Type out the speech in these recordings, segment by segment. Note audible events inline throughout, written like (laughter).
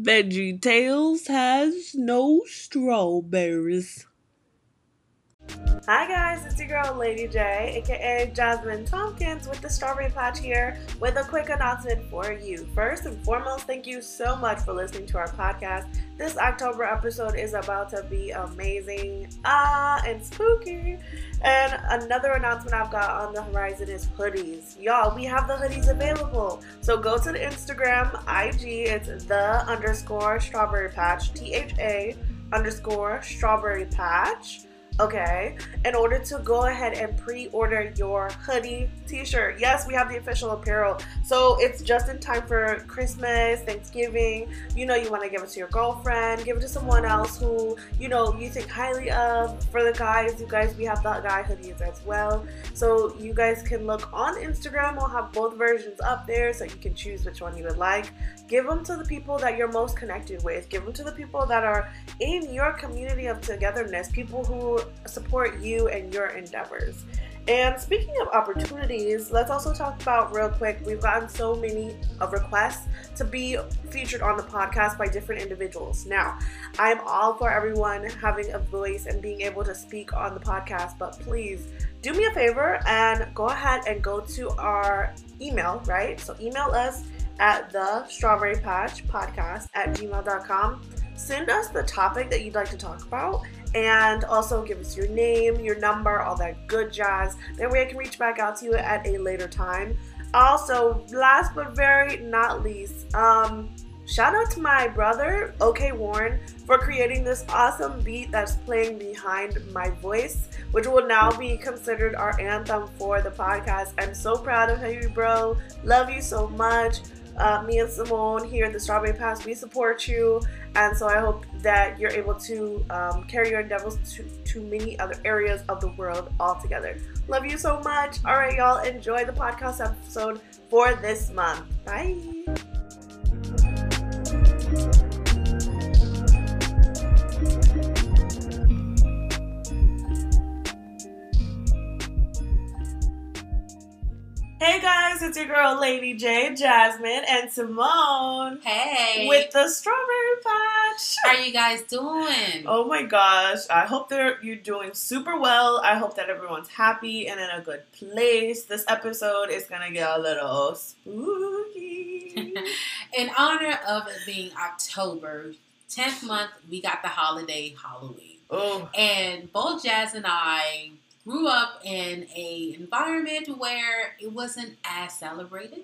Veggie Tales has no strawberries. Hi guys, it's your girl Lady J, aka Jazmine Tompkins with the Strawberry Patch here with a quick announcement for you. First and foremost, thank you so much for listening to our podcast. This October episode is about to be amazing, ah, and spooky. And another announcement I've got on the horizon is hoodies. Y'all, we have the hoodies available. So go to the Instagram, IG, it's the underscore strawberry patch, T H A underscore strawberry patch okay, in order to go ahead and pre order your hoodie t shirt. Yes, we have the official apparel. So it's just in time for Christmas, Thanksgiving. You know, you want to give it to your girlfriend, give it to someone else who, you know, you think highly of. For the guys, you guys, we have the guy hoodies as well. So you guys can look on Instagram. We'll have both versions up there so you can choose which one you would like. Give them to the people that you're most connected with, give them to the people that are in your community of togetherness, people who support you and your endeavors. And speaking of opportunities, let's also talk about real quick. We've gotten so many of requests to be featured on the podcast by different individuals. Now, I'm all for everyone having a voice and being able to speak on the podcast, but please do me a favor and go ahead and go to our email, right? So email us at the strawberry patch podcast at gmail.com. Send us the topic that you'd like to talk about and also give us your name, your number, all that good jazz. That way I can reach back out to you at a later time. Also, last but very not least, um, shout out to my brother, OK Warren, for creating this awesome beat that's playing behind my voice, which will now be considered our anthem for the podcast. I'm so proud of you, bro. Love you so much. Uh, me and Simone here at the Strawberry Patch, we support you. And so I hope that you're able to um, carry your endeavors to, to many other areas of the world altogether. Love you so much. All right, y'all, enjoy the podcast episode for this month. Bye. Hey guys, it's your girl Lady J, Jazmine, and Simone. Hey. With the Strawberry Patch. How are you guys doing? Oh my gosh. I hope they're you're doing super well. I hope that everyone's happy and in a good place. This episode is gonna get a little spooky. (laughs) in honor of it being October, 10th month, we got the holiday Halloween. oh. And both Jazz and I grew up in a environment where it wasn't as celebrated.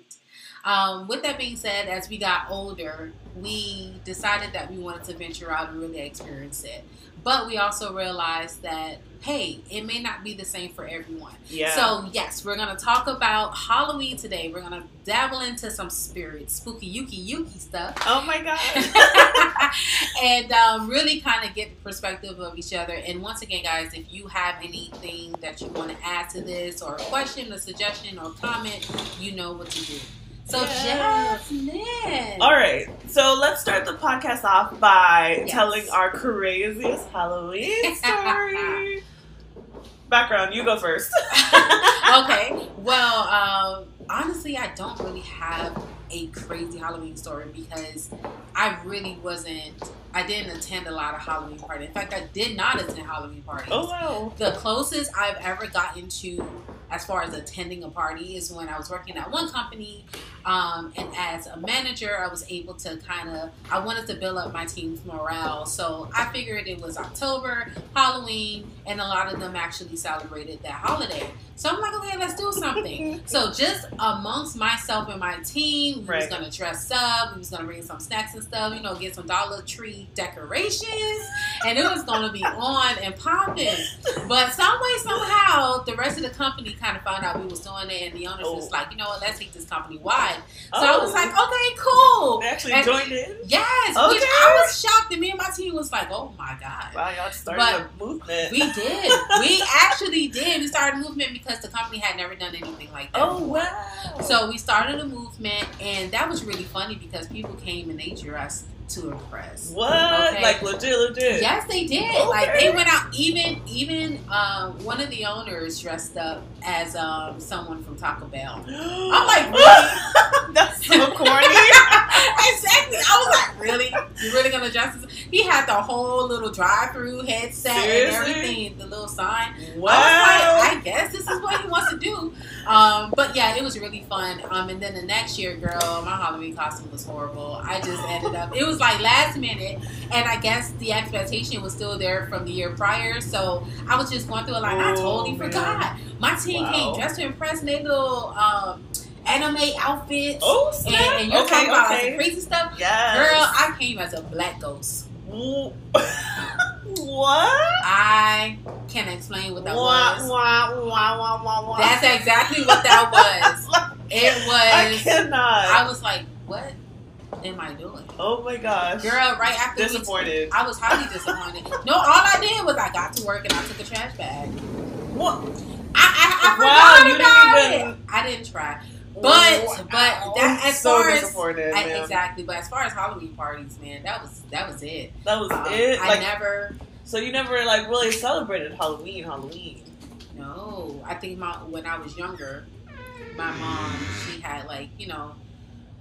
Um, with that being said, as we got older, we decided that we wanted to venture out and really experience it. But we also realized that, hey, it may not be the same for everyone. Yeah. So, yes, we're going to talk about Halloween today. We're going to dabble into some spirit, spooky, yuki, yuki stuff. oh my god. (laughs) and um, really kind of get the perspective of each other. And once again, guys, if you have anything that you want to add to this, or a question, a suggestion, or comment, you know what to do. So, Yeah. Jazmine. All right, so let's start the podcast off by Yes. telling our craziest Halloween (laughs) story. Background, you go first. (laughs) okay. (laughs) Well, um, honestly, I don't really have a crazy Halloween story because I really wasn't. I didn't attend a lot of Halloween parties. In fact, I did not attend Halloween parties. Oh wow. The closest I've ever gotten to, as far as attending a party, is when I was working at one company, um, and as a manager, I was able to kind of. I wanted to build up my team's morale, so I figured it was October, Halloween, and a lot of them actually celebrated that holiday. So I'm like, okay, let's do something. (laughs) so just amongst myself and my team, we was Right. gonna dress up. We was gonna bring some snacks and stuff. You know, get some Dollar Tree decorations, and it was gonna be (laughs) on and popping. But some way, somehow, the rest of the company kind of found out we was doing it, and the owners was Oh. like, you know what, let's take this company wide. So oh, I was oh. like, okay, cool. they actually and- joined in. Yes, which I was shocked, and me and my team was like, oh my god. Wow, y'all started But a movement. We did. (laughs) We actually did. We started a movement because the company had never done anything like that. oh before. wow. So we started a movement, and that was really funny because people came and they dressed to impress. what? Okay. Like legit, legit. Yes, they did. Okay. Like they went out. Even even um, one of the owners dressed up as um, someone from Taco Bell. (gasps) I'm like, (laughs) really? That's so (laughs) corny. (laughs) exactly. I was like, really? You really gonna dress? As, he had the whole little drive-through headset Seriously? and everything, the little sign. Wow. I like, I guess this is what he wants to do. Um, but yeah, it was really fun. Um, and then the next year, girl, my Halloween costume was horrible. I just ended up. It was like last minute, and I guess the expectation was still there from the year prior. So I was just going through a. I Oh, totally man. forgot. My team Wow. came dressed to impress their little um, anime outfits. oh, And, snap. and you're okay, talking about okay. some crazy stuff. yes. Girl, I came as a black ghost. (laughs) What? I can't explain what that Wah, was. wah, wah, wah, wah. That's exactly what that was. (laughs) It was. I cannot. I was like, what am I doing? oh my gosh. Girl, right after Disappointed. I was highly disappointed. (laughs) No, all I did was I got to work and I took a trash bag. What? I, I, I Wow, forgot about even- it. I didn't try. But but that as so far as disappointed, I, exactly, but as far as Halloween parties, man, that was that was it. That was Um, it. I Like, never. so you never like really celebrated Halloween. Halloween. No, I think my when I was younger, my mom she had like you know,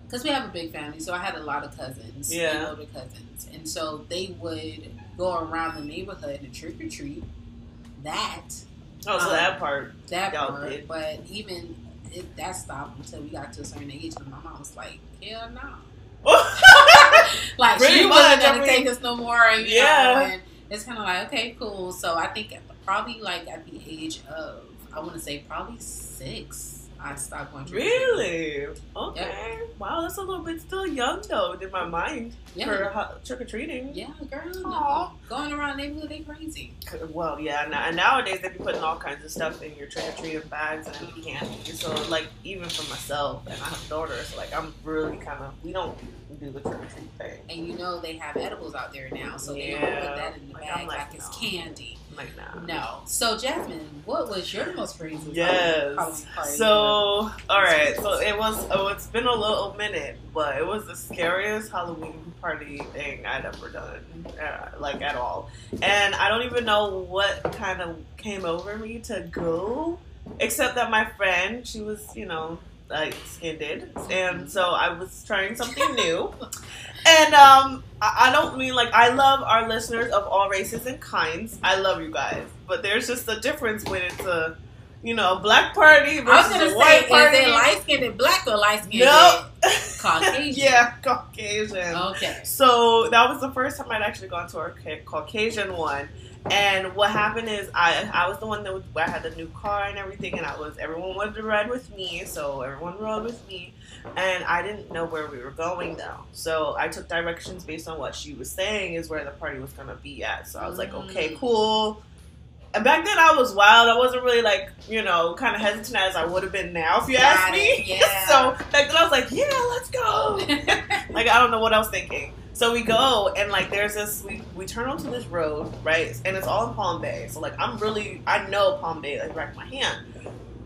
because we have a big family, so I had a lot of cousins, Yeah. and older cousins, and so they would go around the neighborhood and trick or treat. That Oh, so Um, that part. that part, did. but even it, that stopped until we got to a certain age, and my mom was like, "Hell no." (laughs) Like she wasn't I gonna mean, take us no more. And, yeah. know, and it's kind of like okay, cool. So I think at the, probably like at the age of I want to say probably six, I stopped going. really? Okay. Wow, that's a little bit still young though in my mind Yeah. for trick or treating. Yeah, girl. No. Going around the neighborhood, they crazy. Well, yeah, and- and nowadays they be putting all kinds of stuff in your trick or treating bags and candy. So, like, even for myself, and I have a daughter, so like, I'm really kind of we don't do the trick or treat thing. And you know they have edibles out there now, so they don't put that in the Like, bag like, like, it's candy. Like, nah. No. So Jazmine, what was your most crazy Halloween Yes. party? So, all right. So it was. Oh, it's been a little minute, but it was the scariest Halloween party thing I'd ever done, uh, like at all. And I don't even know what kind of came over me to go, except that my friend, she was, you know, like skinned, and so I was trying something new. (laughs) And um, I, I don't mean like I love our listeners of all races and kinds. I love you guys, but there's just a difference when it's a, you know, black party I was versus gonna a say, white is party. it light skinned black or light skinned No. Caucasian? (laughs) yeah, Caucasian. Okay. So that was the first time I'd actually gone to a Caucasian one. And what happened is I I was the one that was, I had the new car and everything, and I was everyone wanted to ride with me, so everyone rode with me, and I didn't know where we were going though, so I took directions based on what she was saying is where the party was gonna be at. So I was like, Mm. okay, cool. Back then I was wild. I wasn't really like you know kind of hesitant as I would have been now if you Got ask me. (laughs) yeah. so back then I was like, yeah, let's go. (laughs) Like I don't know what I was thinking. So we go and like there's this we we turn onto this road, right? And it's all in Palm Bay. So like I'm really I know Palm Bay like rack my hand.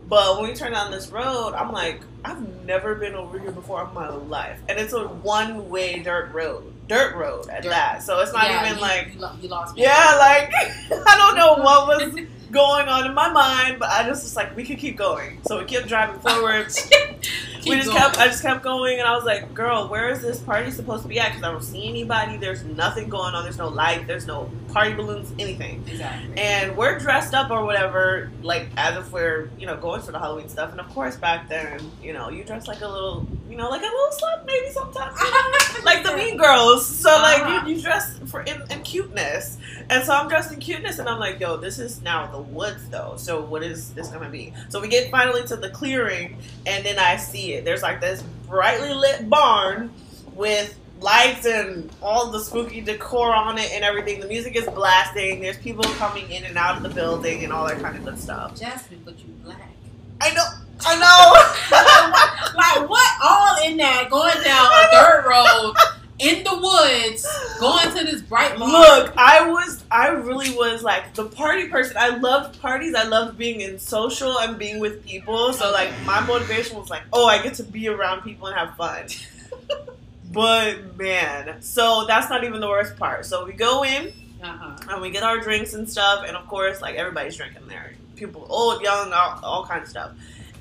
But when we turn down this road, I'm like, I've never been over here before in my life. And it's a one way dirt road. Dirt road at Dirt. that. So it's not Yeah, even you- like you, lo- you lost me. Yeah, like (laughs) I don't know (laughs) what was going on in my mind, but I just was like, we could keep going. So we kept driving forward. (laughs) We just going. kept, I just kept going, and I was like, "Girl, where is this party supposed to be at?" Because I don't see anybody. There's nothing going on. There's no light. There's no party balloons. Anything. exactly. And we're dressed up or whatever, like as if we're, you know, going for the Halloween stuff. And of course, back then, you know, you dress like a little, you know, like a little slut, maybe sometimes, (laughs) like the Mean Girls. So Uh-huh. like you, you dress for in, in cuteness, and so I'm dressed in cuteness, and I'm like, yo, this is now the woods though. So what is this gonna be? So we get finally to the clearing, and then I see it. There's like this brightly lit barn with lights and all the spooky decor on it and everything. The music is blasting. There's people coming in and out of the building and all that kind of good stuff. Jazmine, but you black. I know. I know. (laughs) like what? All in that going down a dirt road (laughs) in the woods, going to this bright. Look, I was, I really was like the party person. I loved parties. I loved being in social and being with people. So like my motivation was like, oh, I get to be around people and have fun. (laughs) but man, so that's not even the worst part. So we go in Uh-huh. and we get our drinks and stuff, and of course, like everybody's drinking there. People, old, young, all, all kinds of stuff.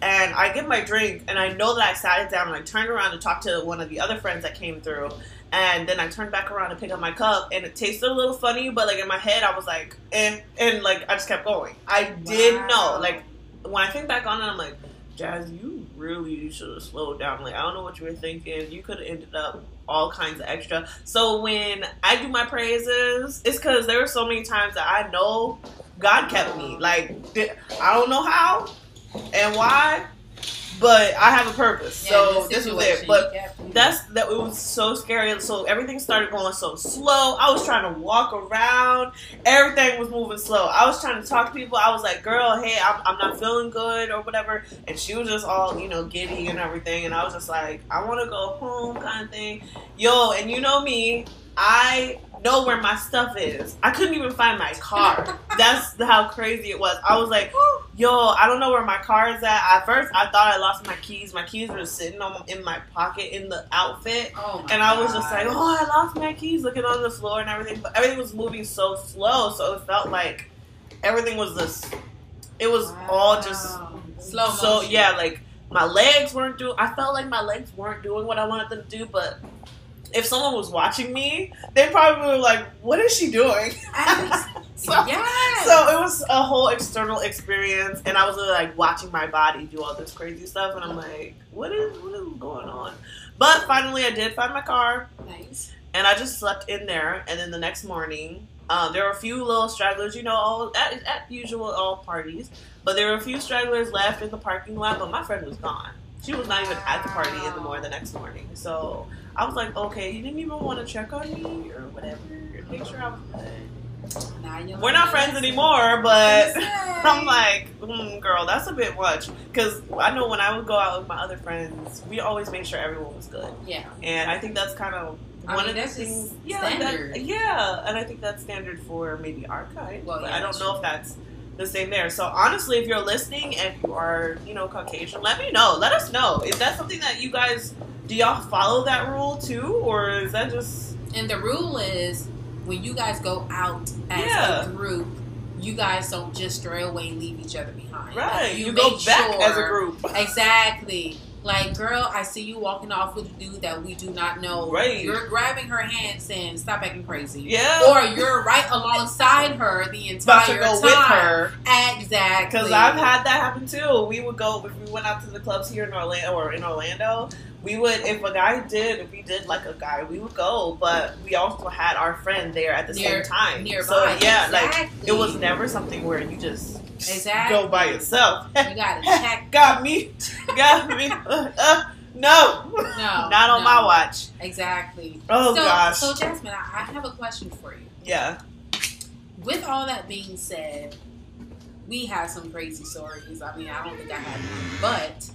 And I get my drink, and I know that I sat it down, and I turned around to talk to one of the other friends that came through, And then I turned back around to pick up my cup, and it tasted a little funny, but like in my head, I was like, eh, and like I just kept going. I did Wow. know, like when I think back on it, I'm like, Jazz, you really should have slowed down. Like I don't know what you were thinking. You could have ended up all kinds of extra. So when I do my praises, it's because there were so many times that I know God kept me. Like I don't know how and why, but I have a purpose. Yeah, so this is situation, it. But that's that it was so scary. So everything started going so slow. I was trying to walk around. Everything was moving slow. I was trying to talk to people. I was like girl hey i'm, I'm not feeling good or whatever. And she was just all you know giddy and everything. And i was just like i want to go home kind of thing. Yo and you know me i know where my stuff is i couldn't even find my car that's how crazy it was i was like yo, I don't know where my car is at. At first, I thought I lost my keys. My keys were sitting on, in my pocket in the outfit. oh And I was just like, oh, I lost my keys, looking on the floor and everything. But everything was moving so slow, so it felt like everything was just, it was all just slow so motion. yeah, like my legs weren't doing. I felt like my legs weren't doing what I wanted them to do, but. If someone was watching me, they probably were like, "What is she doing?" (laughs) so, yes. so it was a whole external experience, and I was really, like watching my body do all this crazy stuff, and I'm like, what is what is going on? But finally, I did find my car, nice. and I just slept in there. And then the next morning, um, there were a few little stragglers, you know, all at, at usual all parties, but there were a few stragglers left in the parking lot. But my friend was gone; she was not even at the party anymore the next morning. So I was like, okay, you didn't even want to check on me or whatever, make sure I was good. We're not friends anymore, but. (laughs) I'm like, mm, girl, that's a bit much. Because I know when I would go out with my other friends, we always made sure everyone was good. yeah. And I think that's kind of I one mean, of the things. Yeah, like that- yeah, and I think that's standard for maybe our kind. Well, yeah, I don't know true. if that's the same there. So honestly, if you're listening and you are, you know, Caucasian, let me know. Let us know. Is that something that you guys do? Y'all follow that rule too, or is that just And the rule is when you guys go out as Yeah. a group, you guys don't just stray away and leave each other behind. right? Like, You, go back sure- as a group, (laughs) Exactly. Like, girl, I see you walking off with a dude that we do not know. Right. You're grabbing her hand saying, stop acting crazy. yeah. Or you're right alongside her the about entire to go time. with her. Exactly. Because I've had that happen too. We would go if we went out to the clubs here in Orlando or in Orlando. We would if a guy did if we did like a guy, we would go. But we also had our friend there at the Near- same time. nearby. So yeah, like it was never something where you just Exactly. go by yourself. You gotta check. (laughs) got me, got me. Uh, (laughs) uh, no, No, not on no. my watch. Exactly. Oh so, gosh, So, Jazmine, I, I have a question for you. yeah. With all that being said, we have some crazy stories. I mean, I don't think I have one, but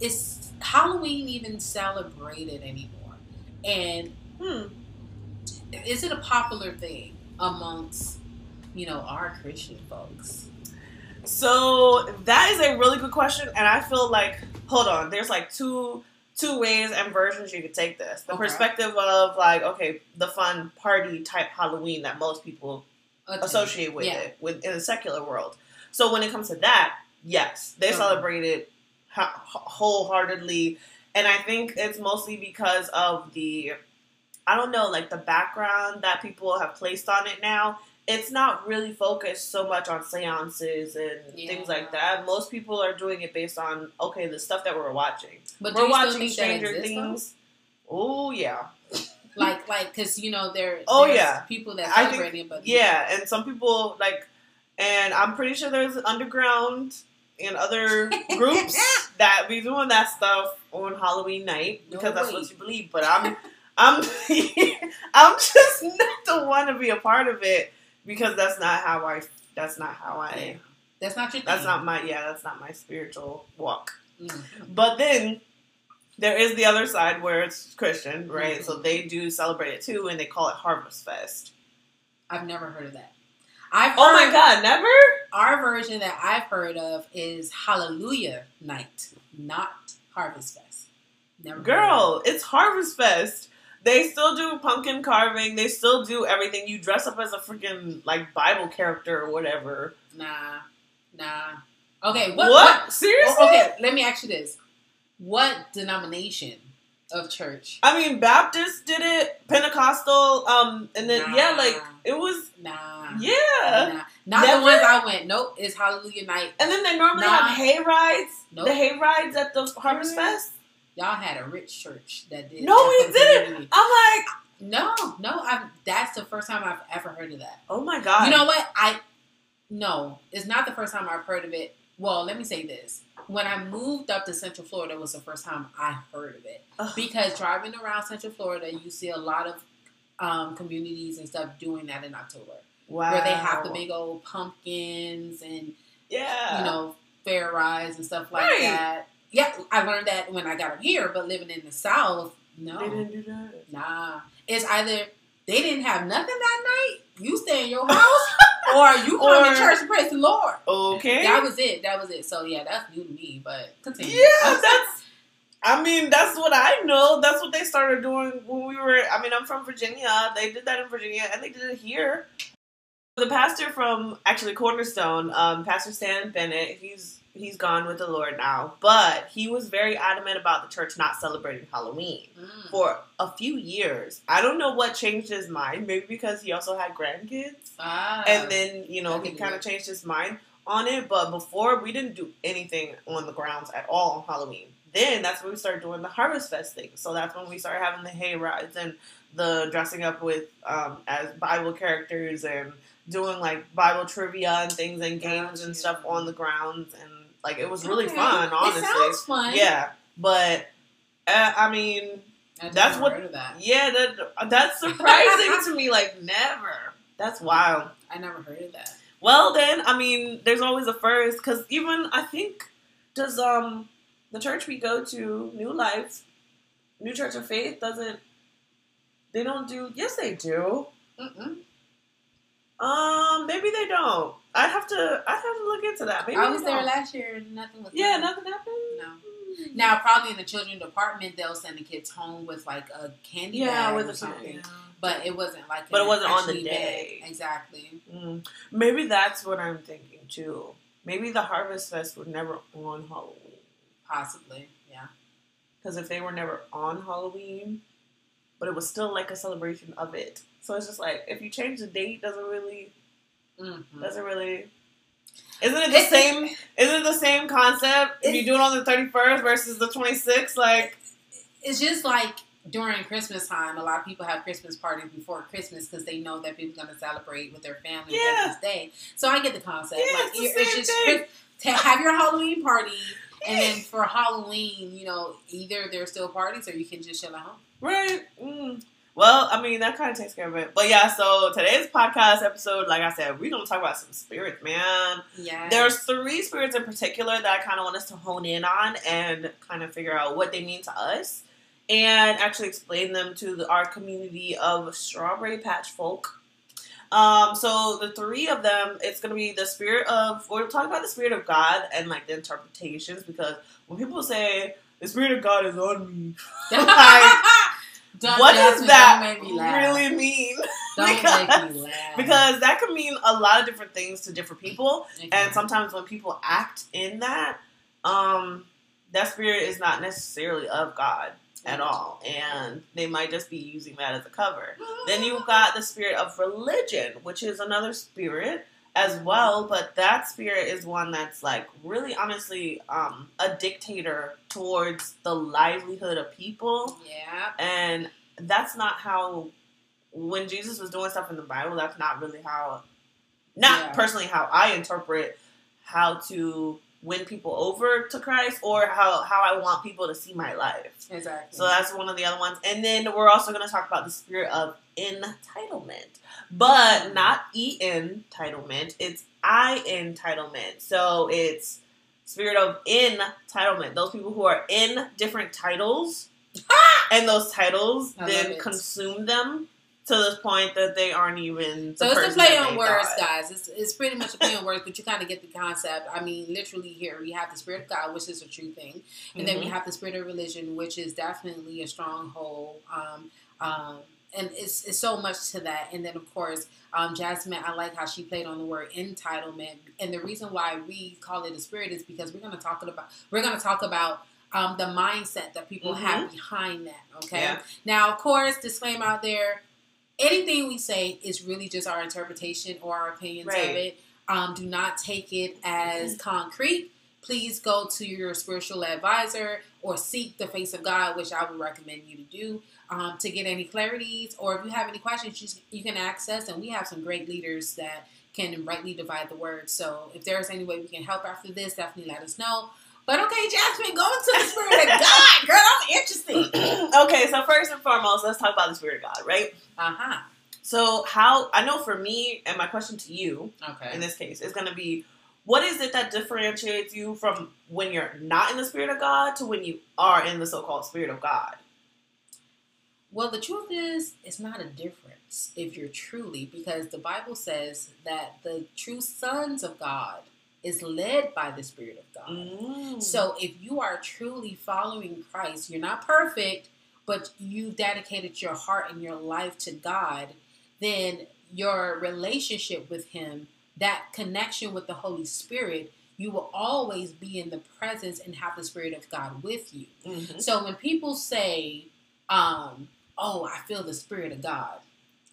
is Halloween even celebrated anymore? And Hmm. is it a popular thing amongst, you know, our Christian folks? So that is a really good question, and I feel like hold on. There's like two two ways and versions you could take this. The Okay. perspective of like okay, the fun party type Halloween that most people Attend. associate with Yeah. it with in the secular world. So when it comes to that, yes, they Okay. celebrate it wholeheartedly, and I think it's mostly because of the I don't know, like the background that people have placed on it now. It's not really focused so much on seances and things like that. Most people are doing it based on okay, the stuff that we're watching. But we're watching think Stranger. Things. Oh yeah, Like, like, because you know there. (laughs) Oh, there's yeah. people that think- celebrate it, but yeah, and some people like, and I'm pretty sure there's underground and other (laughs) groups (laughs) that be doing that stuff on Halloween night because No that's what you believe. But I'm, I'm, I'm just not the one to be a part of it because that's not how I. That's not how I. Yeah. That's not your. That's thing. not my. Yeah, that's not my spiritual walk. Mhm. But then there is the other side where it's Christian, right? Mhm. So they do celebrate it too, and they call it Harvest Fest. I've never heard of that. I've Oh my God, never. Our version that I've heard of is Hallelujah Night, not Harvest Fest. Never Girl, it's Harvest Fest. They still do pumpkin carving. They still do everything. You dress up as a freaking like Bible character or whatever. Nah, nah. Okay, What? what? what- Seriously? okay, let me ask you this: What denomination of church. I mean, Baptist did it, Pentecostal, um, and then yeah, like it was Nah. yeah. Nah. Not Never? the ones I went. Nope. It's Hallelujah Night. And then they normally Nah. have hay rides. Nope. The hay rides at the Harvest Fest. Y'all had a rich church that did. No, we didn't. I'm like, No, no. I've, that's the first time I've ever heard of that. oh my god. You know what? I no, it's not the first time I've heard of it. Well, let me say this: when I moved up to Central Florida, was the first time I heard of it. Ugh. Because driving around Central Florida, you see a lot of um, communities and stuff doing that in October, wow. where they have the big old pumpkins and yeah. you know fair rides and stuff like Right. that. Yeah, I learned that when I got up here, but living in the South, no, they didn't do that. Nah. It's either they didn't have nothing that night, you stay in your house, (laughs) or you come Or- to church and praise the Lord. Okay. That was it. That was it. So yeah, that's new to me, but continue. yeah, that's. I mean, that's what I know. That's what they started doing when we were. I mean, I'm from Virginia. They did that in Virginia, and they did it here. The pastor from actually Cornerstone, um, Pastor Stan Bennett, he's he's gone with the Lord now, but he was very adamant about the church not celebrating Halloween Mm. for a few years. I don't know what changed his mind. Maybe because he also had grandkids. Ah. and then you know he kind of changed his mind on it. But before we didn't do anything on the grounds at all on Halloween. Then that's when we started doing the Harvest Fest thing. So that's when we started having the hay rides and the dressing up with um, as Bible characters and doing like Bible trivia and things and games and stuff on the grounds and like it was really Okay. fun. Honestly, It sounds fun. yeah. But uh, I mean, I That's never what- heard of that. yeah, that that's surprising to me. Like never. That's wild. I never heard of that. Well, then, I mean, there's always a first because even I think does um the church we go to, New Life, New Church of Faith, doesn't they don't do? Yes, they do. Mm-mm. Um, maybe they don't. I'd have to. I'd have to look into that. Maybe I was there last year. and Nothing was. Yeah, nothing happened. No. Now, probably in the children department, they'll send the kids home with like a candy Yeah, bag with or something. yeah. But it wasn't like. But it wasn't on the day. bag. Exactly. Mm. Maybe that's what I'm thinking too. Maybe the Harvest Fest was never on Halloween. Possibly. Yeah. Because if they were never on Halloween, but it was still like a celebration of it. So it's just like if you change the date, doesn't really Mm-hmm. doesn't really. Isn't it the same? Isn't it the same concept? If you It's- do it on the thirty first versus the twenty sixth, like It's just like during Christmas time, a lot of people have Christmas parties before Christmas because they know that people are going to celebrate with their family Yeah. on Christmas Day. So I get the concept. Yeah, like, it's same just thing. To have your Halloween party, and then for Halloween, you know, either there's still parties or you can just chill at home. right. Mm. Well, I mean that kind of takes care of it. But yeah, so today's podcast episode, like I said, we're gonna talk about some spirits, man. Yeah. There's three spirits in particular that I kind of want us to hone in on and kind of figure out what they mean to us and actually explain them to the, our community of Strawberry Patch folk. Um, so the three of them, it's gonna be the spirit of. we're talking about the spirit of God and like the interpretations because when people say the spirit of God is on me, (laughs) like, (laughs) Don't- what does that don't make me laugh. really mean? Don't because- (laughs) make me laugh. Because that could mean a lot of different things to different people. Okay. And sometimes when people act in that, um, that spirit is not necessarily of God at all, and they might just be using that as a cover. (gasps) Then you've got the spirit of religion, which is another spirit as well, but that spirit is one that's like really honestly um, a dictator towards the livelihood of people, yeah. and that's not how. When Jesus was doing stuff in the Bible, that's not really how. Not Yeah. personally how I interpret how to win people over to Christ or how how I want people to see my life. Exactly. So that's one of the other ones. And then we're also going to talk about the spirit of entitlement, but not e entitlement. It's I entitlement. So it's spirit of entitlement. Those people who are in different titles, (laughs) and those titles I then consume them to the point that they aren't even. So it's a play on words, thought. guys. It's, it's pretty much a play on words, but you kind of get the concept. I mean, literally here we have the spirit of God, which is a true thing, and then we Mhm. have the spirit of religion, which is definitely a stronghold. Um, um, and it's, it's so much to that. And then of course, um, Jazmine, I like how she played on the word entitlement. And the reason why we call it a spirit is because we're going to talk about we're going to talk about um, the mindset that people Mhm. have behind that. Okay. Yeah. Now, of course, disclaimer out there: anything we say is really just our interpretation or our opinions of it. Um, do not take it as concrete. Please go to your spiritual advisor or seek the face of God, which I would recommend you to do um, to get any clarities. Or if you have any questions, you, you can access. and we have some great leaders that can rightly divide the word. So if there's any way we can help after this, definitely let us know. But okay, Jazmine, go into the spirit of God, girl. I'm interested. (clears throat) okay, so first and foremost, let's talk about the Spirit of God, right? Uh huh. So, how I know for me, and my question to you Okay. in this case is going to be what is it that differentiates you from when you're not in the Spirit of God to when you are in the so called Spirit of God? Well, the truth is, it's not a difference if you're truly, because the Bible says that the true sons of God is led by the Spirit of God. Mm. So if you are truly following Christ, you're not perfect, but you've dedicated your heart and your life to God, then your relationship with Him, that connection with the Holy Spirit, you will always be in the presence and have the Spirit of God with you. Mhm. So when people say, um, "Oh, I feel the Spirit of God,"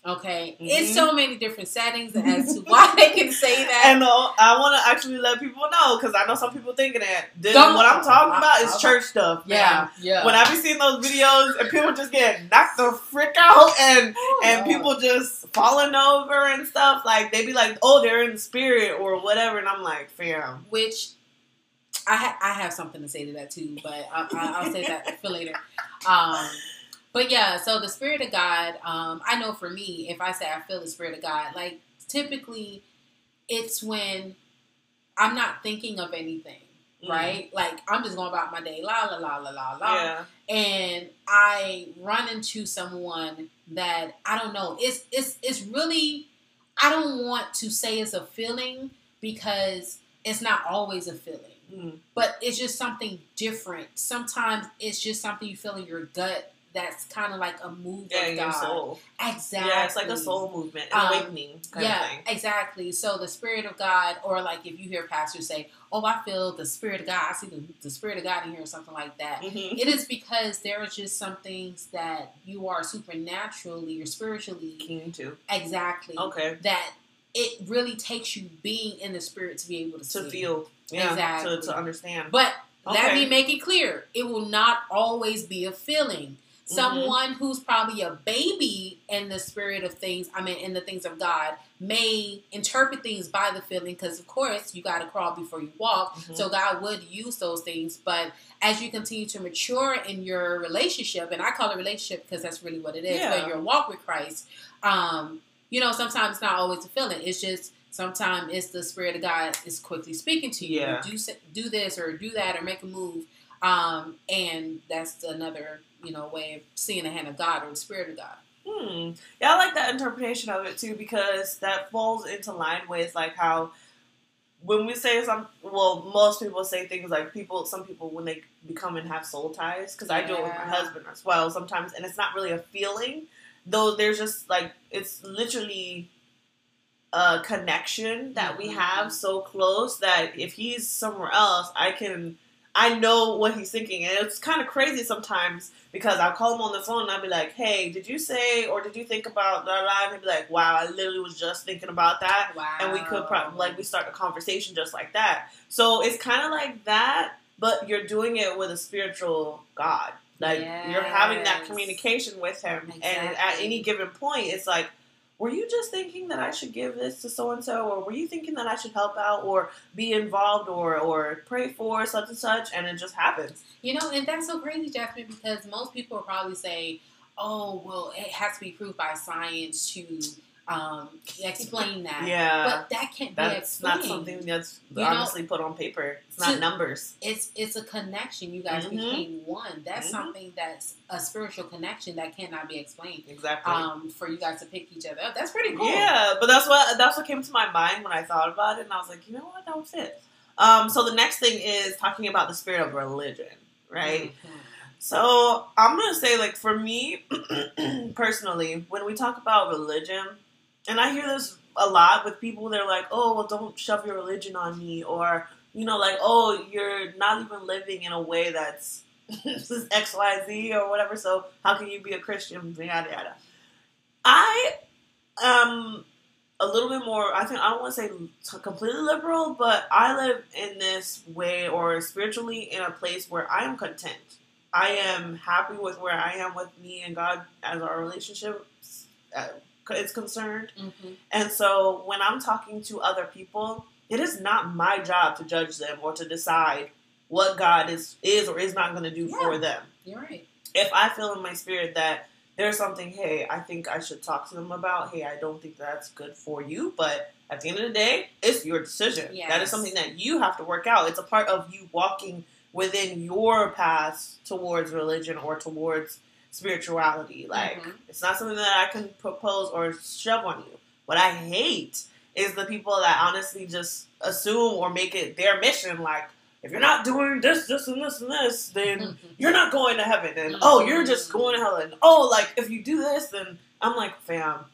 okay, it's Mhm. so many different settings as to why they can say (laughs) that. And uh, I want to actually let people know because I know some people thinking that this, what I'm talking about is church stuff. yeah, man. yeah. When I be seeing those videos and people just get knocked the frick out and Oh, and people just falling over and stuff, like they be like, oh, they're in the spirit or whatever, and I'm like, fam. which I ha- I have something to say to that too, but I, I, I'll say that for later. Um, but yeah, so the spirit of God, um, I know for me, if I say I feel the spirit of God, like typically it's when I'm not thinking of anything, Mm. right? Like I'm just going about my day, la la la la la la, Yeah. and I run into someone that I don't know. It's it's it's really I don't want to say it's a feeling because it's not always a feeling. Mm. But it's just something different. Sometimes it's just something you feel in your gut that's kind of like a move Yeah, of God. soul. Exactly. Yeah, it's like a soul movement, an Um, awakening kind yeah, of thing. exactly. So the spirit of God, or like if you hear pastors say, "Oh, I feel the spirit of God," I see the, the spirit of God in here, or something like that. Mhm. It is because there are just some things that you are supernaturally or spiritually Keen to. exactly Okay. that it really takes you being in the spirit to be able to, To see. feel. Yeah. Exactly. To, to understand. But let me make it clear: it will not always be a feeling. Mm-hmm. Someone who's probably a baby in the spirit of things, I mean, in the things of God, may interpret things by the feeling because, of course, you got to crawl before you walk. Mhm. So God would use those things. But as you continue to mature in your relationship, and I call it relationship because that's really what it is, Yeah. but your walk with Christ, um, you know, sometimes it's not always a feeling. It's just sometimes it's the spirit of God is quickly speaking to you. Yeah. Do do this or do that or make a move. Um, and that's another, you know, way of seeing the hand of God or the spirit of God. Hmm. Yeah, I like that interpretation of it too because that falls into line with like how when we say some, well, most people say things like people, some people when they become and have soul ties, because I do it with my husband as well sometimes, and it's not really a feeling, though. There's just like it's literally a connection that we Mhm. have so close that if he's somewhere else, I can. I know what he's thinking, and it's kind of crazy sometimes because I'll call him on the phone and I'll be like, "Hey, did you say or did you think about blah blah?" And he'll be like, "Wow, I literally was just thinking about that." Wow. And we could probably like we start a conversation just like that. So it's kind of like that, but you're doing it with a spiritual God. Like you're having that communication with him, and at any given point, it's like. Were you just thinking that I should give this to so and so, or were you thinking that I should help out, or be involved, or or pray for such and such, and it just happens. You know, and that's so crazy, Jazmine, because most people probably say, "Oh, well, it has to be proved by science to um, explain that." Yeah, but that can't be that's explained. not something that's You know, honestly put on paper. It's not to- numbers. It's it's a connection. You guys Mhm. became one. That's Mhm. something that's a spiritual connection that cannot be explained. Exactly. Um, for you guys to pick each other up, that's pretty cool. Yeah, but that's what that's what came to my mind when I thought about it, and I was like, you know what, that was it. Um, so the next thing is talking about the spirit of religion, right? Mhm. So I'm gonna say, like, for me (clears throat) personally, when we talk about religion, and I hear this a lot with people, they're like, "Oh, well, don't shove your religion on me," or you know, like, "Oh, you're not even living in a way that's (laughs) X, Y, Z or whatever. So how can you be a Christian? Yada yada. I am a little bit more. I think I don't want to say completely liberal, but I live in this way or spiritually in a place where I am content. I am happy with where I am with me and God as our relationship uh, is concerned. Mm-hmm. And so when I'm talking to other people, it is not my job to judge them or to decide what God is is or is not going to do for them. You're right. If I feel in my spirit that there's something, hey, I think I should talk to them about, hey, I don't think that's good for you, but at the end of the day, it's your decision. That is something that you have to work out. It's a part of you walking within your path towards religion or towards spirituality. Like, Mhm. it's not something that I can propose or shove on you. What I hate is the people that honestly just assume or make it their mission. Like, if you're not doing this, this, and this, and this, then you're not going to heaven. And oh, you're just going to hell. And oh, like if you do this, then I'm like, fam,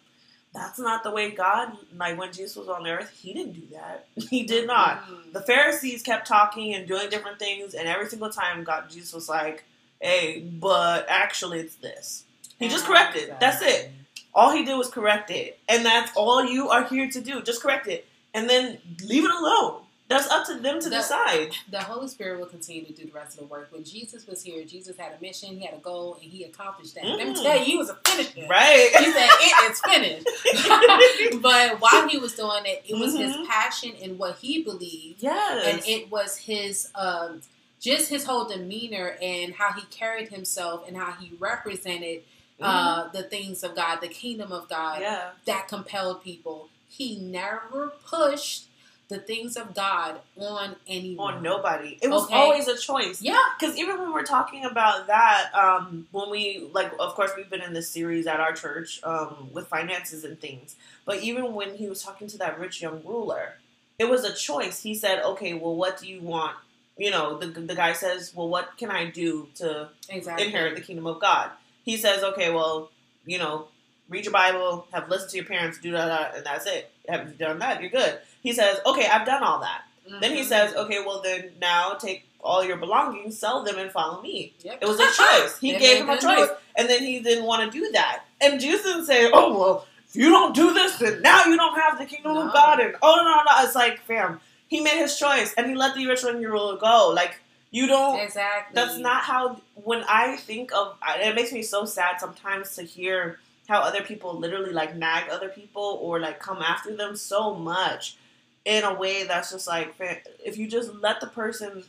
that's not the way God. Like when Jesus was on earth, he didn't do that. (laughs) He did not. Mhm. The Pharisees kept talking and doing different things, and every single time God Jesus was like, "Hey, but actually, it's this." He just corrected. That's it. All he did was correct it, and that's all you are here to do. Just correct it, and then leave it alone. That's up to them to The- decide. The Holy Spirit will continue to do the rest of the work. When Jesus was here, Jesus had a mission, he had a goal, and he accomplished that. Let me Mhm. tell you, he was a finisher. Right? He said it is finished. (laughs) but while he was doing it, it was his Mhm. passion and what he believed, yes. and it was his um, just his whole demeanor and how he carried himself and how he represented uh, the things of God, the kingdom of God, Mm-hmm. yeah. that compelled people. He never pushed the things of God on anyone. On nobody. It was Okay. always a choice. Yeah. Because even when we're talking about that, um, when we like, of course, we've been in this series at our church um, with finances and things. But even when he was talking to that rich young ruler, it was a choice. He said, "Okay, well, what do you want?" You know, the the guy says, "Well, what can I do to Exactly. inherit the kingdom of God?" He says, "Okay, well, you know, read your Bible, have listened to your parents, do that, and that's it. Have you done that? You're good." He says, "Okay, I've done all that." Then he Mhm. says, "Okay, well then now take all your belongings, sell them, and follow me." Yep. It was a choice. He (laughs) gave him a choice, and then he didn't want to do that. And Jesus didn't say, "Oh well, if you don't do this, then now you don't have the kingdom No. of God." And oh no, no, no, it's like, fam, he made his choice, and he let the original ruler go. Like you don't. Exactly. That's not how. When I think of, it makes me so sad sometimes to hear how other people literally like nag other people or like come after them so much in a way that's just like if you just let the person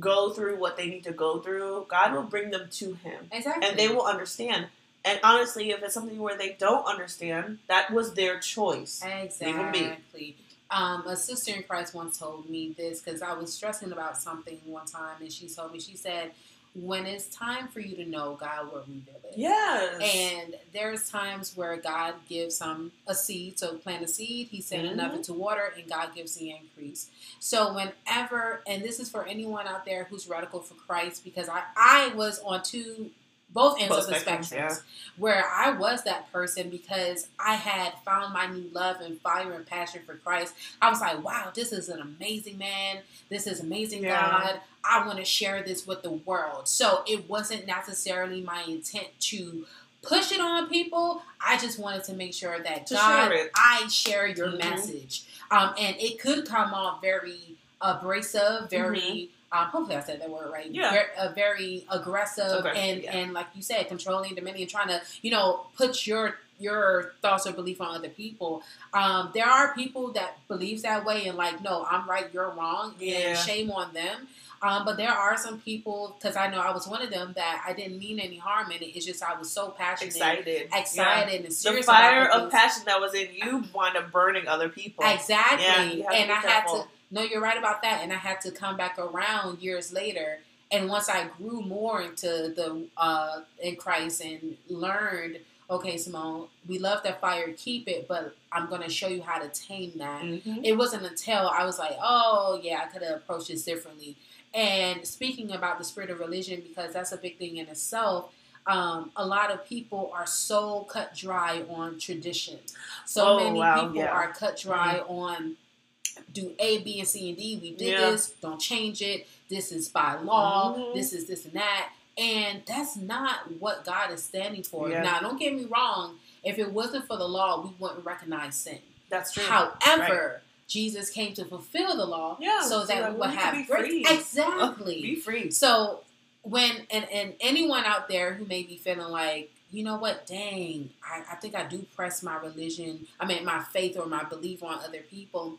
go through what they need to go through, God will bring them to Him exactly. and they will understand. And honestly, if it's something where they don't understand, that was their choice. Leave 'em be. Exactly. Um, a sister in Christ once told me this because I was stressing about something one time, and she told me, she said, "When it's time for you to know, God will reveal it." Yes. And there's times where God gives some a seed, so plant a seed, He sent Mhm. enough to water, and God gives the increase. So whenever, and this is for anyone out there who's radical for Christ, because I I was on two both ends Both of the spectrums, spectrums, yeah. where I was that person because I had found my new love and fire and passion for Christ. I was like, wow, this is an amazing man. This is amazing Yeah. God. I want to share this with the world. So it wasn't necessarily my intent to push it on people. I just wanted to make sure that To God, share. I share your Mhm. message. Um, and it could come off very abrasive, very. Um, hopefully, I said that word right. Yeah. Ver- uh, very aggressive, Aggressive, and yeah. and like you said, controlling, dominion, trying to you know put your your thoughts or belief on other people. Um, there are people that believes that way and like, no, I'm right, you're wrong, Yeah. and shame on them. Um, but there are some people, because I know I was one of them, that I didn't mean any harm in it. It's just I was so passionate, excited. excited, and Yeah. The fire of passion that was in you wound up burning other people. Exactly. Yeah, you have to and I had to no, you're right about that. And I had to come back around years later. And once I grew more into the uh in Christ and learned, okay, Simone, we love that fire, keep it, but I'm gonna show you how to tame that. Mhm. It wasn't until I was like, oh yeah, I could have approached this differently. And speaking about the spirit of religion, because that's a big thing in itself, um, a lot of people are so cut dry on tradition. So Oh, many wow, people yeah. Mm-hmm. are cut dry on do A, B, and C, and D. We did Yeah. this. Don't change it. this is by law, Mhm. this is this and that. And that's not what God is standing for. Yeah. Now, don't get me wrong. If it wasn't for the law, we wouldn't recognize sin. That's true. However, Jesus came to fulfill the law Yeah, so so that we would have grace. free. Exactly. Be free. So when and and anyone out there who may be feeling like, you know what, dang, I, I think I do press my religion, I mean my faith or my belief on other people.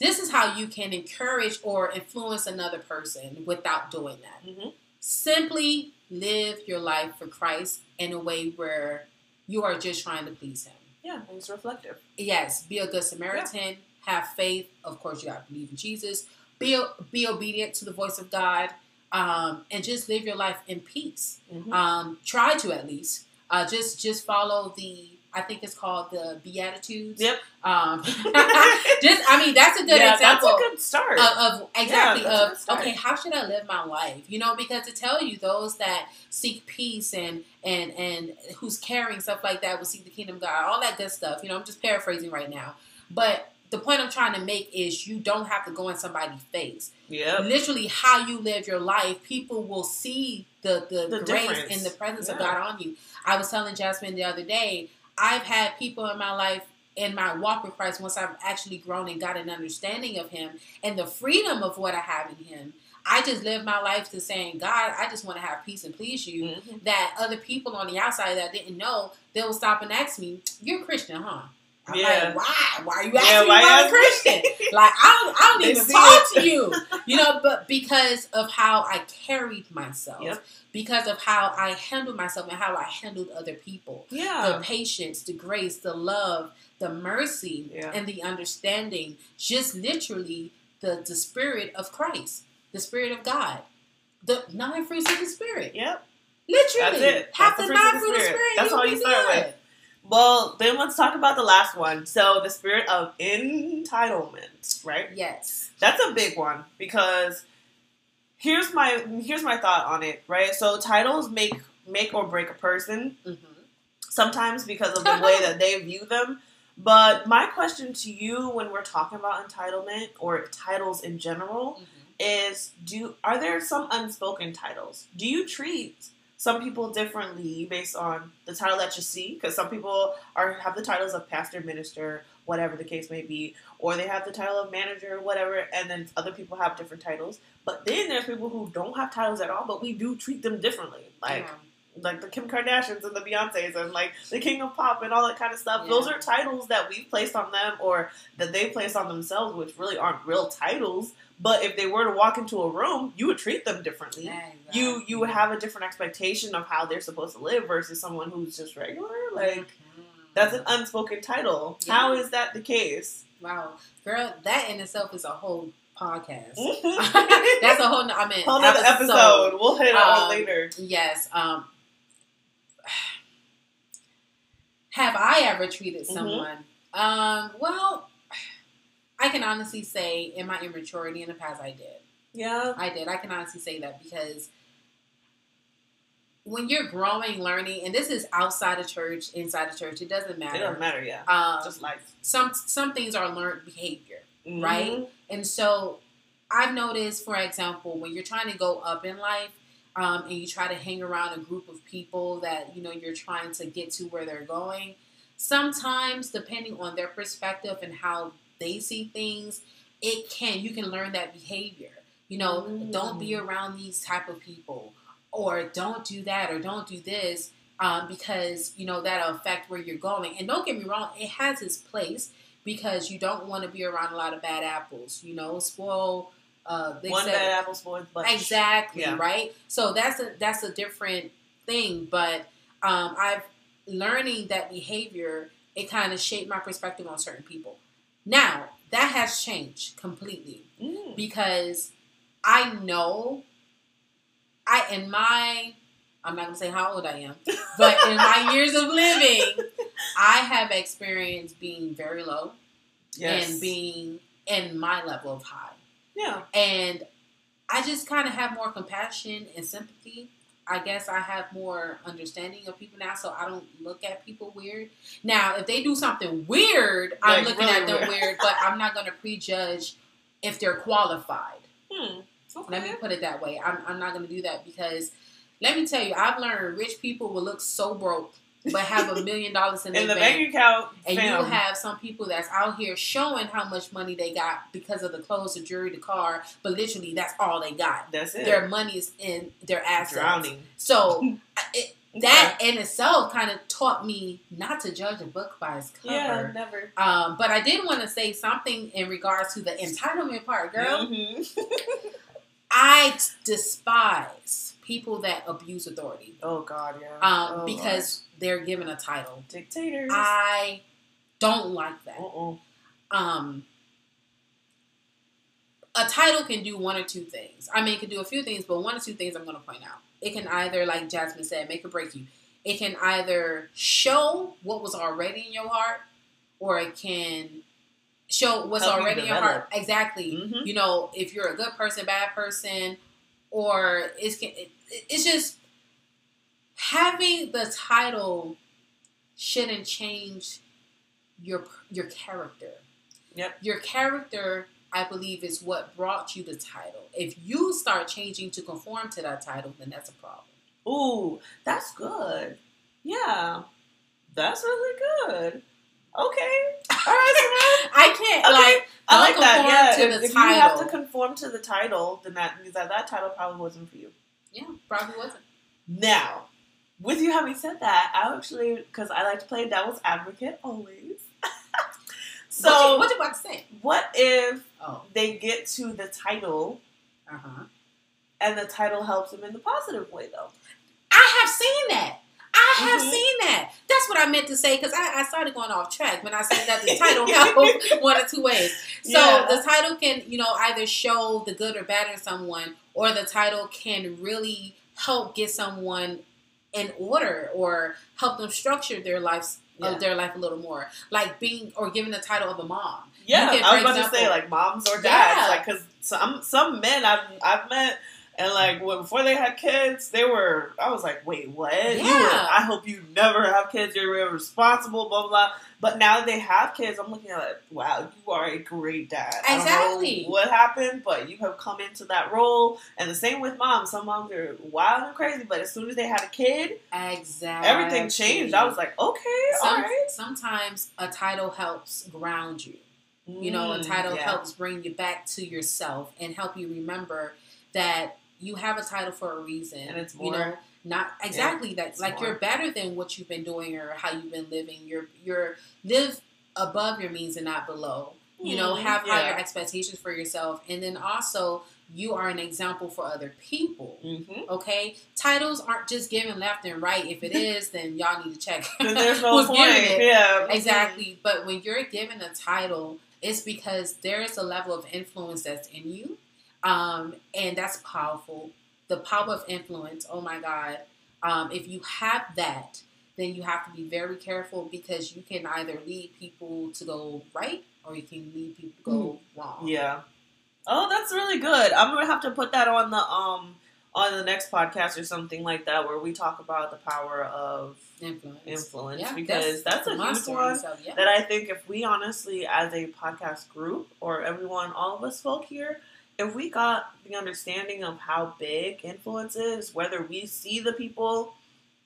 This is how you can encourage or influence another person without doing that. Mhm. Simply live your life for Christ in a way where you are just trying to please Him. Yeah, and it's reflective. Yes, be a good Samaritan. Have faith. Of course, you got to believe in Jesus. Be be obedient to the voice of God, um, and just live your life in peace. Mhm. Um, try to at least uh, just just follow the. I think it's called the Beatitudes. Yep. Um, (laughs) just I mean that's a good yeah, example That's a good start. of, of exactly good of okay how should i live my life you know because to tell you those that seek peace and and and who's caring stuff like that will seek the kingdom of god all that good stuff you know i'm just paraphrasing right now but the point i'm trying to make is you don't have to go in somebody's face yep. literally how you live your life people will see the the, The grace difference. and the presence of god on you i was telling Jazmine the other day i've had people in my life in my walk with Christ, once I've actually grown and got an understanding of Him and the freedom of what I have in Him, I just live my life to saying, God, I just want to have peace and please you. Mhm. That other people on the outside that didn't know, they'll stop and ask me, You're Christian, huh? I'm Yeah. like, why? Why are you asking Yeah, me why I'm a Christian? like, I don't, I don't even talk it. to you. You know, but because of how I carried myself, Yep. because of how I handled myself and how I handled other people Yeah. the patience, the grace, the love, the mercy, Yeah. and the understanding. Just literally the, the spirit of Christ, the spirit of God, the nine fruits of the spirit. Yep. Literally, That's it. have That's the the nine fruits of the spirit. spirit. That's all you start with. Well, then let's talk about the last one. So the spirit of entitlement, right? Yes. That's a big one because here's my here's my thought on it, right? So titles make make or break a person hmm sometimes because of the way that they view them. But my question to you when we're talking about entitlement or titles in general hmm is do are there some unspoken titles? Do you treat some people differently based on the title that you see? Because some people are have the titles of pastor, minister, whatever the case may be, or they have the title of manager, whatever, and then other people have different titles. But then there's people who don't have titles at all, but we do treat them differently. Like like the Kim Kardashians and the Beyonces and like the King of Pop and all that kind of stuff. Yeah. Those are titles that we've placed on them or that they place on themselves, which really aren't real titles. But if they were to walk into a room, you would treat them differently. Exactly. You you would have a different expectation of how they're supposed to live versus someone who's just regular. Like Mhm. that's an unspoken title. Yeah. How is that the case? wow, girl. That in itself is a whole podcast. (laughs) That's a whole. I mean, nother episode. We'll hit it on Um, later. Yes. Um, have I ever treated Mhm. someone? Um, well, I can honestly say in my immaturity in the past, I did. Yeah. I did. I can honestly say that because when you're growing, learning, and this is outside of church, inside of church, it doesn't matter. It doesn't matter, yeah. Um, Just life. some some things are learned behavior. Right? Mhm. And so I've noticed, for example, when you're trying to go up in life um, and you try to hang around a group of people that you know you're trying to get to where they're going, sometimes depending on their perspective and how they see things, it can you can learn that behavior. You know, Mm. don't be around these type of people, or don't do that, or don't do this. Um, because you know that'll affect where you're going. And don't get me wrong, it has its place because you don't want to be around a lot of bad apples. You know, spoil. Uh, they One said- bad apple spoils the bunch. Exactly Yeah. right. So that's a that's a different thing. But um, I've learning that behavior. It kind of shaped my perspective on certain people. Now that has changed completely Mm. because I know I in my I'm not gonna say how old I am, but in my (laughs) years of living, I have experienced being very low Yes. and being in my level of high. Yeah. And I just kind of have more compassion and sympathy. I guess I have more understanding of people now, so I don't look at people weird. Now, if they do something weird, I'm looking really at them weird. weird, but I'm not going to prejudge if they're qualified. Hmm. Let me put it that way. I'm, I'm not going to do that because let me tell you, I've learned rich people will look so broke but have a million dollars in, in the bank. bank account. And fam. you have some people that's out here showing how much money they got because of the clothes, the jewelry, the car, but literally that's all they got. That's it. Their money is in their assets. drowning. So (laughs) it, that in itself kind of taught me not to judge a book by its cover. Yeah, never. Um, but I did want to say something in regards to the entitlement part, girl. Mhm. (laughs) I despise people that abuse authority Oh God, yeah. um, Oh, because they're given a title. Dictators. I don't like that. Uh-uh. Um, a title can do one or two things. I mean, it can do a few things, but one or two things I'm going to point out. It can either, like Jazmine said, make or break you. It can either show what was already in your heart, or it can show what's Help you already in your heart. Exactly. Mhm. You know, if you're a good person, bad person, or it's it, it's just having the title shouldn't change your your character. Yep. Your character, I believe, is what brought you the title. If you start changing to conform to that title, then that's a problem. Ooh, that's good. Yeah, that's really good. Okay, all right, (laughs) I can't Okay. like I like that. Yeah, to if, if you have to conform to the title, then that means that that title probably wasn't for you. Yeah, probably wasn't. Now, with you having said that, I actually because I like to play devil's advocate always. so, (laughs) what you, what you about to say? what if Oh, they get to the title uh huh. and the title helps them in the positive way, though? I have seen that. I have Mhm. seen that. That's what I meant to say because I, I started going off track when I said that the title (laughs) helped one or two ways. So Yeah. the title can, you know, either show the good or bad in someone, or the title can really help get someone in order or help them structure their lives Yeah. of their life a little more. Like being or giving the title of a mom. Yeah, can, I was about to say like moms or dads, Yeah. like because some some men I've I've met and like when, before they had kids, they were I was like, wait, what? You Yeah. were, I hope you never have kids. You're real responsible, blah blah. blah. But now that they have kids. I'm looking at it. Wow, you are a great dad. I don't know Exactly. what happened, but you have come into that role. And the same with moms. Some moms are wild and crazy, but as soon as they had a kid, Exactly. everything changed. I was like, okay, all Some- right. Sometimes a title helps ground you. You know, a Mm, title yeah. helps bring you back to yourself and help you remember that you have a title for a reason. And it's more, you know, not exactly that. Like more. you're better than what you've been doing or how you've been living. You're you're live above your means and not below. You know, Mm, have yeah. higher expectations for yourself, and then also you are an example for other people. Mhm. Okay, titles aren't just given left and right. If it (laughs) is, then y'all need to check. Then there's (laughs) no who's point. Yeah, Exactly. But when you're given a title, it's because there is a level of influence that's in you. Um, and that's powerful. The power of influence, oh my God. Um, if you have that, then you have to be very careful because you can either lead people to go right or you can lead people to go wrong. Yeah. Oh, that's really good. I'm gonna have to put that on the um on the next podcast or something like that where we talk about the power of Influence. influence Yeah, because that's, a huge monster one itself, yeah. that I think if we honestly as a podcast group or everyone all of us folk here if we got the understanding of how big influence is whether we see the people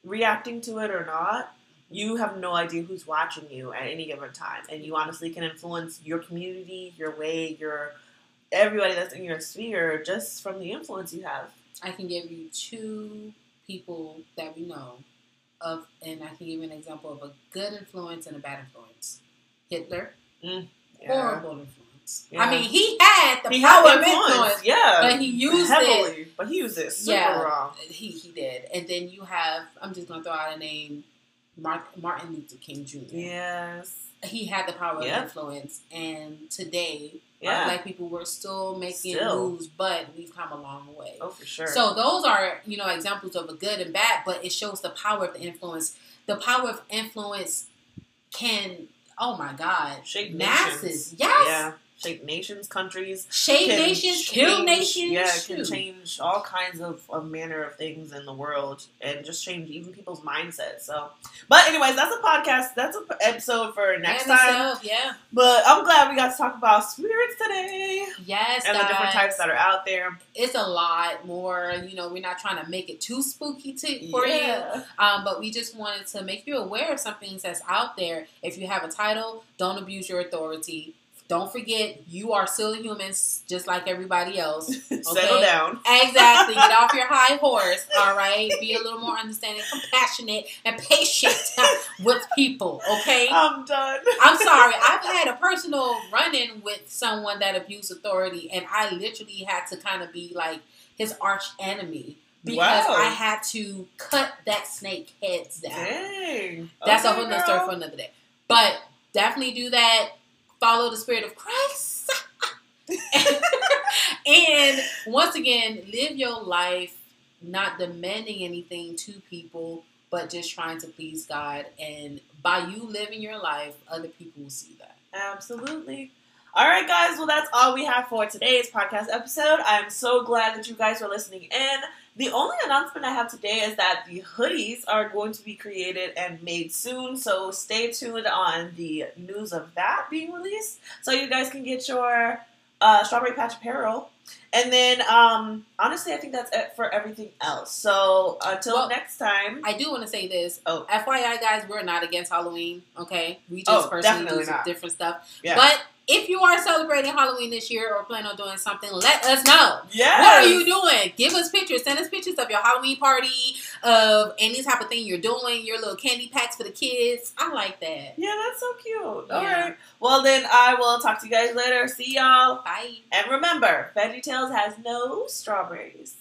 reacting to it or not you have no idea who's watching you at any given time and you honestly can influence your community your way your everybody that's in your sphere just from the influence you have I can give you two people that we know of, and I can give you an example of a good influence and a bad influence. Hitler, mm, horrible influence. Yeah. I mean, he had the he power had of influence, influence, yeah but he used it. heavily but he used it super Yeah. wrong He he did, and then you have. I'm just gonna throw out a name. Mark, Martin Luther King Jr. yes He had the power Yep. of influence, and today, Yeah. black people were still making Still. moves, but we've come a long way. oh for sure So those are, you know, examples of a good and bad, but it shows the power of the influence. The power of influence can, oh my God, shake masses. nations. Yes. yeah shape nations, countries, shape nations, kill nations. Yeah, shoot. can change all kinds of, of manner of things in the world and just change even people's mindsets. So, but anyways, that's a podcast. That's an episode for next time. itself, yeah. But I'm glad we got to talk about spirits today Yes, and the different types that are out there. It's a lot more. You know, we're not trying to make it too spooky to, for you. Um, but we just wanted to make you aware of some things that's out there. If you have a title, don't abuse your authority. Don't forget, you are still humans, just like everybody else. (laughs) Settle down. (laughs) Exactly. Get off your high horse. All right. Be a little more understanding, compassionate, and patient (laughs) with people. Okay. I'm done. I'm sorry. I've had a personal run-in with someone that abused authority, and I literally had to kind of be like his arch enemy because Wow. I had to cut that snake heads down. Dang. That's a whole nother story for another day. But definitely do that. Follow the spirit of Christ. (laughs) and once again, live your life not demanding anything to people, but just trying to please God. And by you living your life, other people will see that. Absolutely. All right, guys. Well, that's all we have for today's podcast episode. I'm so glad that you guys were listening in. The only announcement I have today is that the hoodies are going to be created and made soon. So stay tuned on the news of that being released, so you guys can get your uh, strawberry patch apparel. And then, um, honestly, I think that's it for everything else. So until Well, next time. I do want to say this. Oh. FYI, guys, we're not against Halloween, okay? We just Oh, personally do different stuff. Yeah. But if you are celebrating Halloween this year or plan on doing something, let us know. Yeah. What are you doing? Give us pictures. Send us pictures of your Halloween party, of any type of thing you're doing, your little candy packs for the kids. I like that. Yeah, that's so cute. All Yeah. right. Well, then I will talk to you guys later. See y'all. Bye. And remember, Veggie VeggieTales has no strawberries.